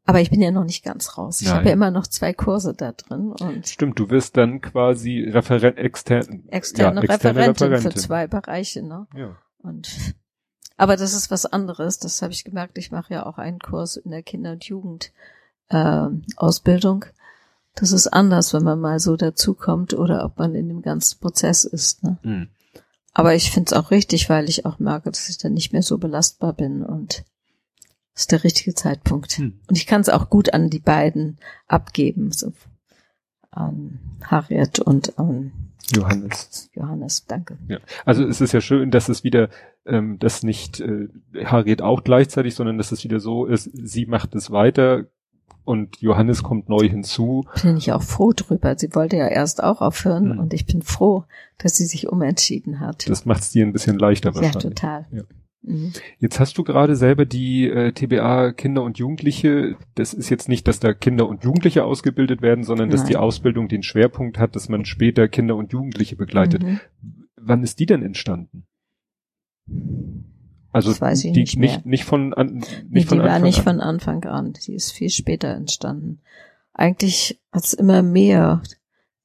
aber ich bin ja noch nicht ganz raus. Ich habe ja immer noch zwei Kurse da drin. Und Stimmt, du wirst dann quasi Referent, extern, externe, ja, externe Referentin, Referentin, für zwei Bereiche. Ne? Ja. Und aber das ist was anderes. Das habe ich gemerkt. Ich mache ja auch einen Kurs in der Kinder- und Jugend äh, Ausbildung. Das ist anders, wenn man mal so dazukommt oder ob man in dem ganzen Prozess ist. Ne? Mhm. Aber ich finde es auch richtig, weil ich auch merke, dass ich dann nicht mehr so belastbar bin und das ist der richtige Zeitpunkt. Hm. Und ich kann es auch gut an die beiden abgeben, so an Harriet und an Johannes. Johannes, danke. Ja, also es ist ja schön, dass es wieder, ähm, dass nicht äh, Harriet auch gleichzeitig, sondern dass es wieder so ist, sie macht es weiter und Johannes kommt neu hinzu. Bin ich auch froh drüber. Sie wollte ja erst auch aufhören mhm. und ich bin froh, dass sie sich umentschieden hat. Das macht es dir ein bisschen leichter wahrscheinlich. Ja, total. Mhm. Jetzt hast du gerade selber die äh, TBA Kinder und Jugendliche. Das ist jetzt nicht, dass da Kinder und Jugendliche ausgebildet werden, sondern dass Nein. die Ausbildung den Schwerpunkt hat, dass man später Kinder und Jugendliche begleitet. Mhm. Wann ist die denn entstanden? Also die, nicht, nicht, nicht von an, nicht nee, von die Anfang war nicht an. von Anfang an. Die ist viel später entstanden. Eigentlich hat es immer mehr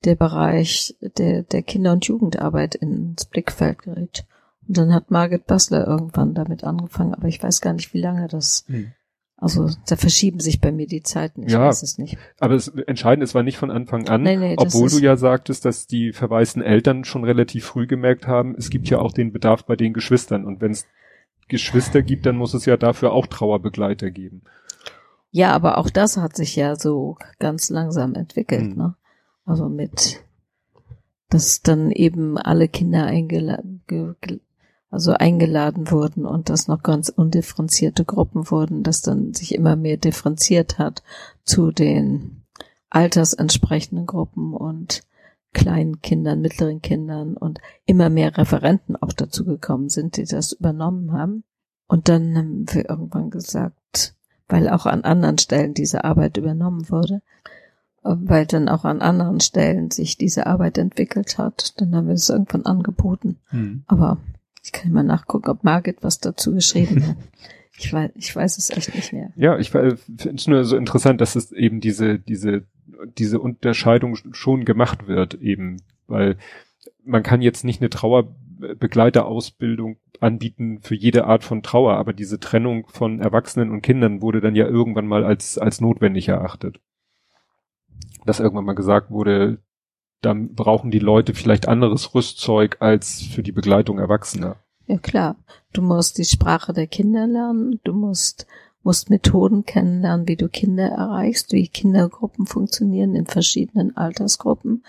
der Bereich der, der Kinder- und Jugendarbeit ins Blickfeld gerät. Und dann hat Margaret Bassler irgendwann damit angefangen, aber ich weiß gar nicht, wie lange das. Hm. Also da verschieben sich bei mir die Zeiten. Ich ja, weiß es nicht. Aber es entscheidend, es war nicht von Anfang an, nee, nee, obwohl du ja sagtest, dass die verwaisten Eltern schon relativ früh gemerkt haben, es gibt ja auch den Bedarf bei den Geschwistern. Und wenn es Geschwister gibt, dann muss es ja dafür auch Trauerbegleiter geben. Ja, aber auch das hat sich ja so ganz langsam entwickelt, hm. ne? Also mit, dass dann eben alle Kinder eingeladen, also eingeladen wurden und das noch ganz undifferenzierte Gruppen wurden, das dann sich immer mehr differenziert hat zu den altersentsprechenden Gruppen und kleinen Kindern, mittleren Kindern und immer mehr Referenten auch dazu gekommen sind, die das übernommen haben. Und dann haben wir irgendwann gesagt, weil auch an anderen Stellen diese Arbeit übernommen wurde, weil dann auch an anderen Stellen sich diese Arbeit entwickelt hat. Dann haben wir es irgendwann angeboten. Mhm. Aber ich kann mal nachgucken, ob Margit was dazu geschrieben hat. Ich weiß, ich weiß es echt nicht mehr. Ja, ich finde es nur so interessant, dass es eben diese, diese, diese Unterscheidung schon gemacht wird, eben, weil man kann jetzt nicht eine Trauerbegleiterausbildung anbieten für jede Art von Trauer, aber diese Trennung von Erwachsenen und Kindern wurde dann ja irgendwann mal als, als notwendig erachtet. Dass irgendwann mal gesagt wurde, dann brauchen die Leute vielleicht anderes Rüstzeug als für die Begleitung Erwachsener. Ja klar, du musst die Sprache der Kinder lernen, du musst musst Methoden kennenlernen, wie du Kinder erreichst, wie Kindergruppen funktionieren in verschiedenen Altersgruppen.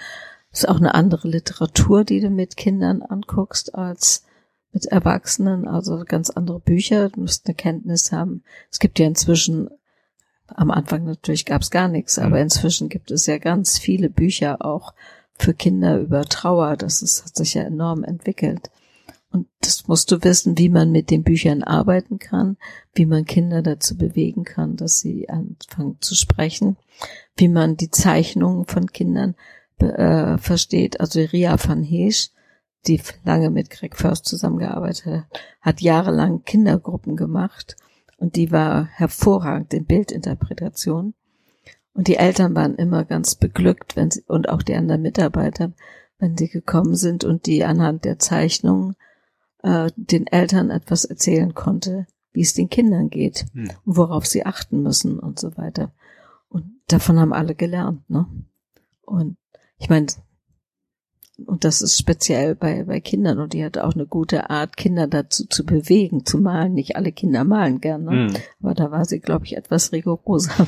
Das ist auch eine andere Literatur, die du mit Kindern anguckst als mit Erwachsenen, also ganz andere Bücher. Du musst eine Kenntnis haben. Es gibt ja inzwischen, am Anfang natürlich gab es gar nichts, aber mhm. inzwischen gibt es ja ganz viele Bücher auch für Kinder über Trauer. Das ist, hat sich ja enorm entwickelt. Und das musst du wissen, wie man mit den Büchern arbeiten kann, wie man Kinder dazu bewegen kann, dass sie anfangen zu sprechen, wie man die Zeichnungen von Kindern äh, versteht. Also Ria van Heesch, die lange mit Greg First zusammengearbeitet hat, hat jahrelang Kindergruppen gemacht und die war hervorragend in Bildinterpretation. Und die Eltern waren immer ganz beglückt, wenn sie, und auch die anderen Mitarbeiter, wenn sie gekommen sind und die anhand der Zeichnungen äh, den Eltern etwas erzählen konnte, wie es den Kindern geht hm. und worauf sie achten müssen und so weiter. Und davon haben alle gelernt, ne? Und ich meine, und das ist speziell bei, bei Kindern und die hat auch eine gute Art, Kinder dazu zu bewegen, zu malen. Nicht alle Kinder malen gerne, ne? mm. aber da war sie, glaube ich, etwas rigoroser.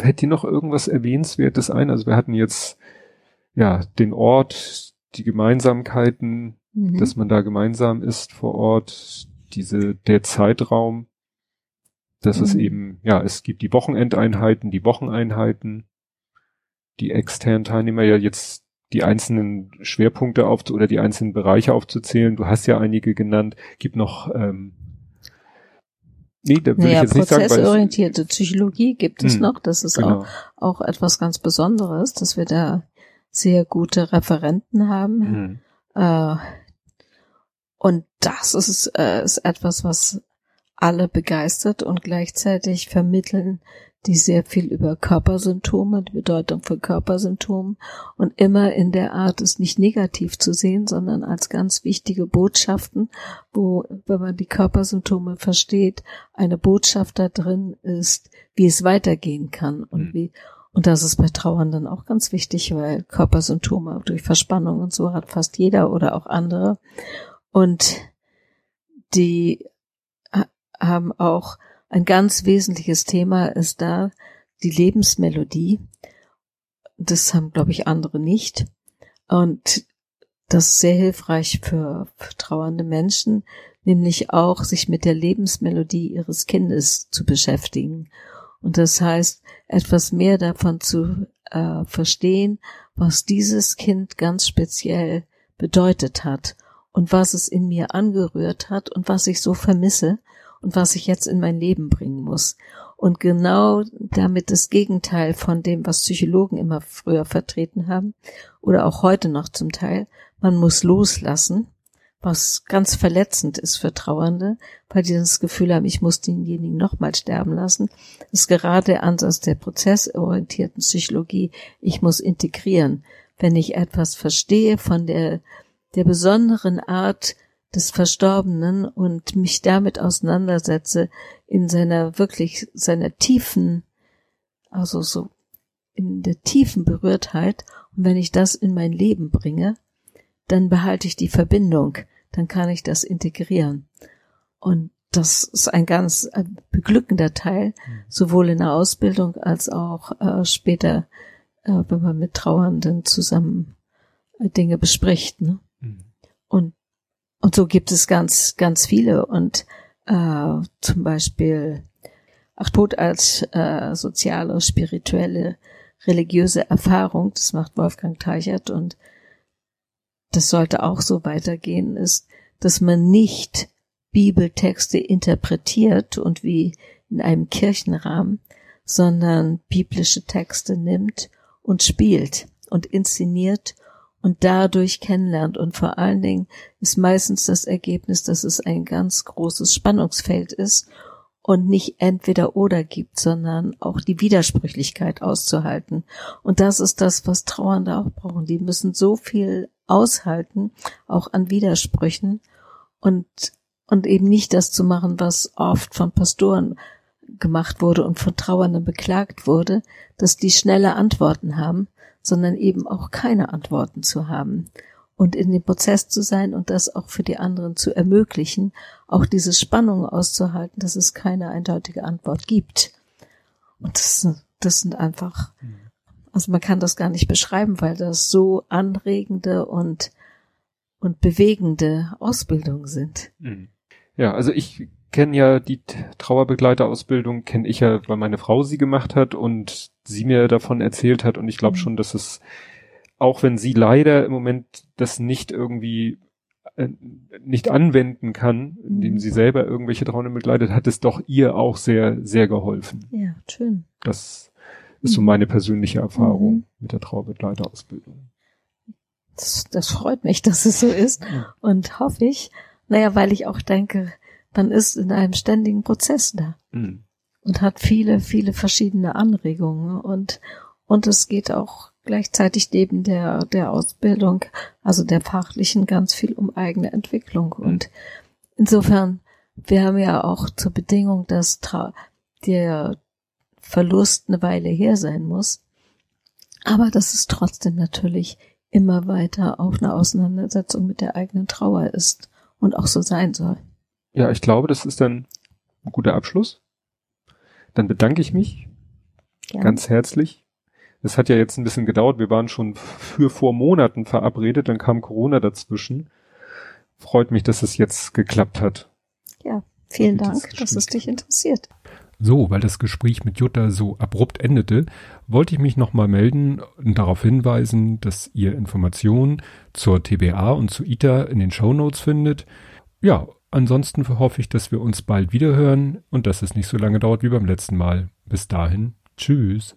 Fällt dir noch irgendwas Erwähnenswertes ein? Also wir hatten jetzt ja den Ort, die Gemeinsamkeiten, mhm. dass man da gemeinsam ist vor Ort, diese, der Zeitraum, dass mhm. es eben, ja, es gibt die Wochenendeinheiten, die Wocheneinheiten, die externen Teilnehmer ja jetzt die einzelnen Schwerpunkte auf oder die einzelnen Bereiche aufzuzählen. Du hast ja einige genannt. Gibt noch ähm, Nee, da will naja, ich jetzt nicht sagen. Prozessorientierte Psychologie gibt es mh, noch. Das ist genau. auch, auch etwas ganz Besonderes, dass wir da sehr gute Referenten haben. Mhm. Äh, und das ist, äh, ist etwas, was alle begeistert und gleichzeitig vermitteln die sehr viel über Körpersymptome, die Bedeutung von Körpersymptomen und immer in der Art, es nicht negativ zu sehen, sondern als ganz wichtige Botschaften, wo, wenn man die Körpersymptome versteht, eine Botschaft da drin ist, wie es weitergehen kann und mhm. wie, und das ist bei Trauernden auch ganz wichtig, weil Körpersymptome durch Verspannung und so hat fast jeder oder auch andere. Und die haben auch ein ganz wesentliches Thema ist da die Lebensmelodie. Das haben, glaube ich, andere nicht. Und das ist sehr hilfreich für, für trauernde Menschen, nämlich auch sich mit der Lebensmelodie ihres Kindes zu beschäftigen. Und das heißt, etwas mehr davon zu äh, verstehen, was dieses Kind ganz speziell bedeutet hat und was es in mir angerührt hat und was ich so vermisse und was ich jetzt in mein Leben bringen muss. Und genau damit das Gegenteil von dem, was Psychologen immer früher vertreten haben oder auch heute noch zum Teil, man muss loslassen was ganz verletzend ist für Trauernde, weil die das Gefühl haben, ich muss denjenigen nochmal sterben lassen. Das ist gerade der Ansatz der prozessorientierten Psychologie. Ich muss integrieren. Wenn ich etwas verstehe von der, der besonderen Art des Verstorbenen und mich damit auseinandersetze in seiner wirklich, seiner tiefen, also so in der tiefen Berührtheit und wenn ich das in mein Leben bringe, dann behalte ich die Verbindung, dann kann ich das integrieren. Und das ist ein ganz beglückender Teil, mhm. sowohl in der Ausbildung als auch äh, später, äh, wenn man mit Trauernden zusammen äh, Dinge bespricht. Ne? Und, so gibt es ganz, ganz viele. Und äh, zum Beispiel Ach Tod als äh, soziale, spirituelle, religiöse Erfahrung, das macht Wolfgang Teichert und das sollte auch so weitergehen, ist, dass man nicht Bibeltexte interpretiert und wie in einem Kirchenrahmen, sondern biblische Texte nimmt und spielt und inszeniert und dadurch kennenlernt. Und vor allen Dingen ist meistens das Ergebnis, dass es ein ganz großes Spannungsfeld ist und nicht entweder oder gibt, sondern auch die Widersprüchlichkeit auszuhalten. Und das ist das, was Trauernde auch brauchen. Die müssen so viel aushalten, auch an Widersprüchen und, und eben nicht das zu machen, was oft von Pastoren gemacht wurde und von Trauernden beklagt wurde, dass die schnelle Antworten haben, sondern eben auch keine Antworten zu haben und in dem Prozess zu sein und das auch für die anderen zu ermöglichen, auch diese Spannung auszuhalten, dass es keine eindeutige Antwort gibt. Und das, das sind einfach, also man kann das gar nicht beschreiben, weil das so anregende und, und bewegende Ausbildungen sind. Mhm. Ja, also ich kenne ja die Trauerbegleiterausbildung, kenne ich ja, weil meine Frau sie gemacht hat und sie mir davon erzählt hat und ich glaube mhm. schon, dass es, auch wenn sie leider im Moment das nicht irgendwie äh, nicht anwenden kann, indem mhm. sie selber irgendwelche Trauernde begleitet, hat es doch ihr auch sehr, sehr geholfen. Ja, schön. Das ist so mhm. meine persönliche Erfahrung mhm. mit der Trauerbegleiterausbildung. Das, das freut mich, dass es so ist und hoffe ich, naja, weil ich auch denke, man ist in einem ständigen Prozess da mhm. Und hat viele, viele verschiedene Anregungen und, und es geht auch gleichzeitig neben der, der Ausbildung, also der fachlichen, ganz viel um eigene Entwicklung mhm. und insofern, wir haben ja auch zur Bedingung, dass der Verlust eine Weile her sein muss, aber dass es trotzdem natürlich immer weiter auch eine Auseinandersetzung mit der eigenen Trauer ist und auch so sein soll. Ja, ich glaube, das ist dann ein guter Abschluss. Dann bedanke ich mich ja. ganz herzlich. Es hat ja jetzt ein bisschen gedauert. Wir waren schon für vor Monaten verabredet, dann kam Corona dazwischen. Freut mich, dass es jetzt geklappt hat. Ja, vielen Dank, dass es dich interessiert. So, weil das Gespräch mit Jutta so abrupt endete, wollte ich mich nochmal melden und darauf hinweisen, dass ihr Informationen zur TBA und zu ITA in den Show Notes findet. Ja, Ansonsten hoffe ich, dass wir uns bald wieder hören und dass es nicht so lange dauert wie beim letzten Mal. Bis dahin, tschüss.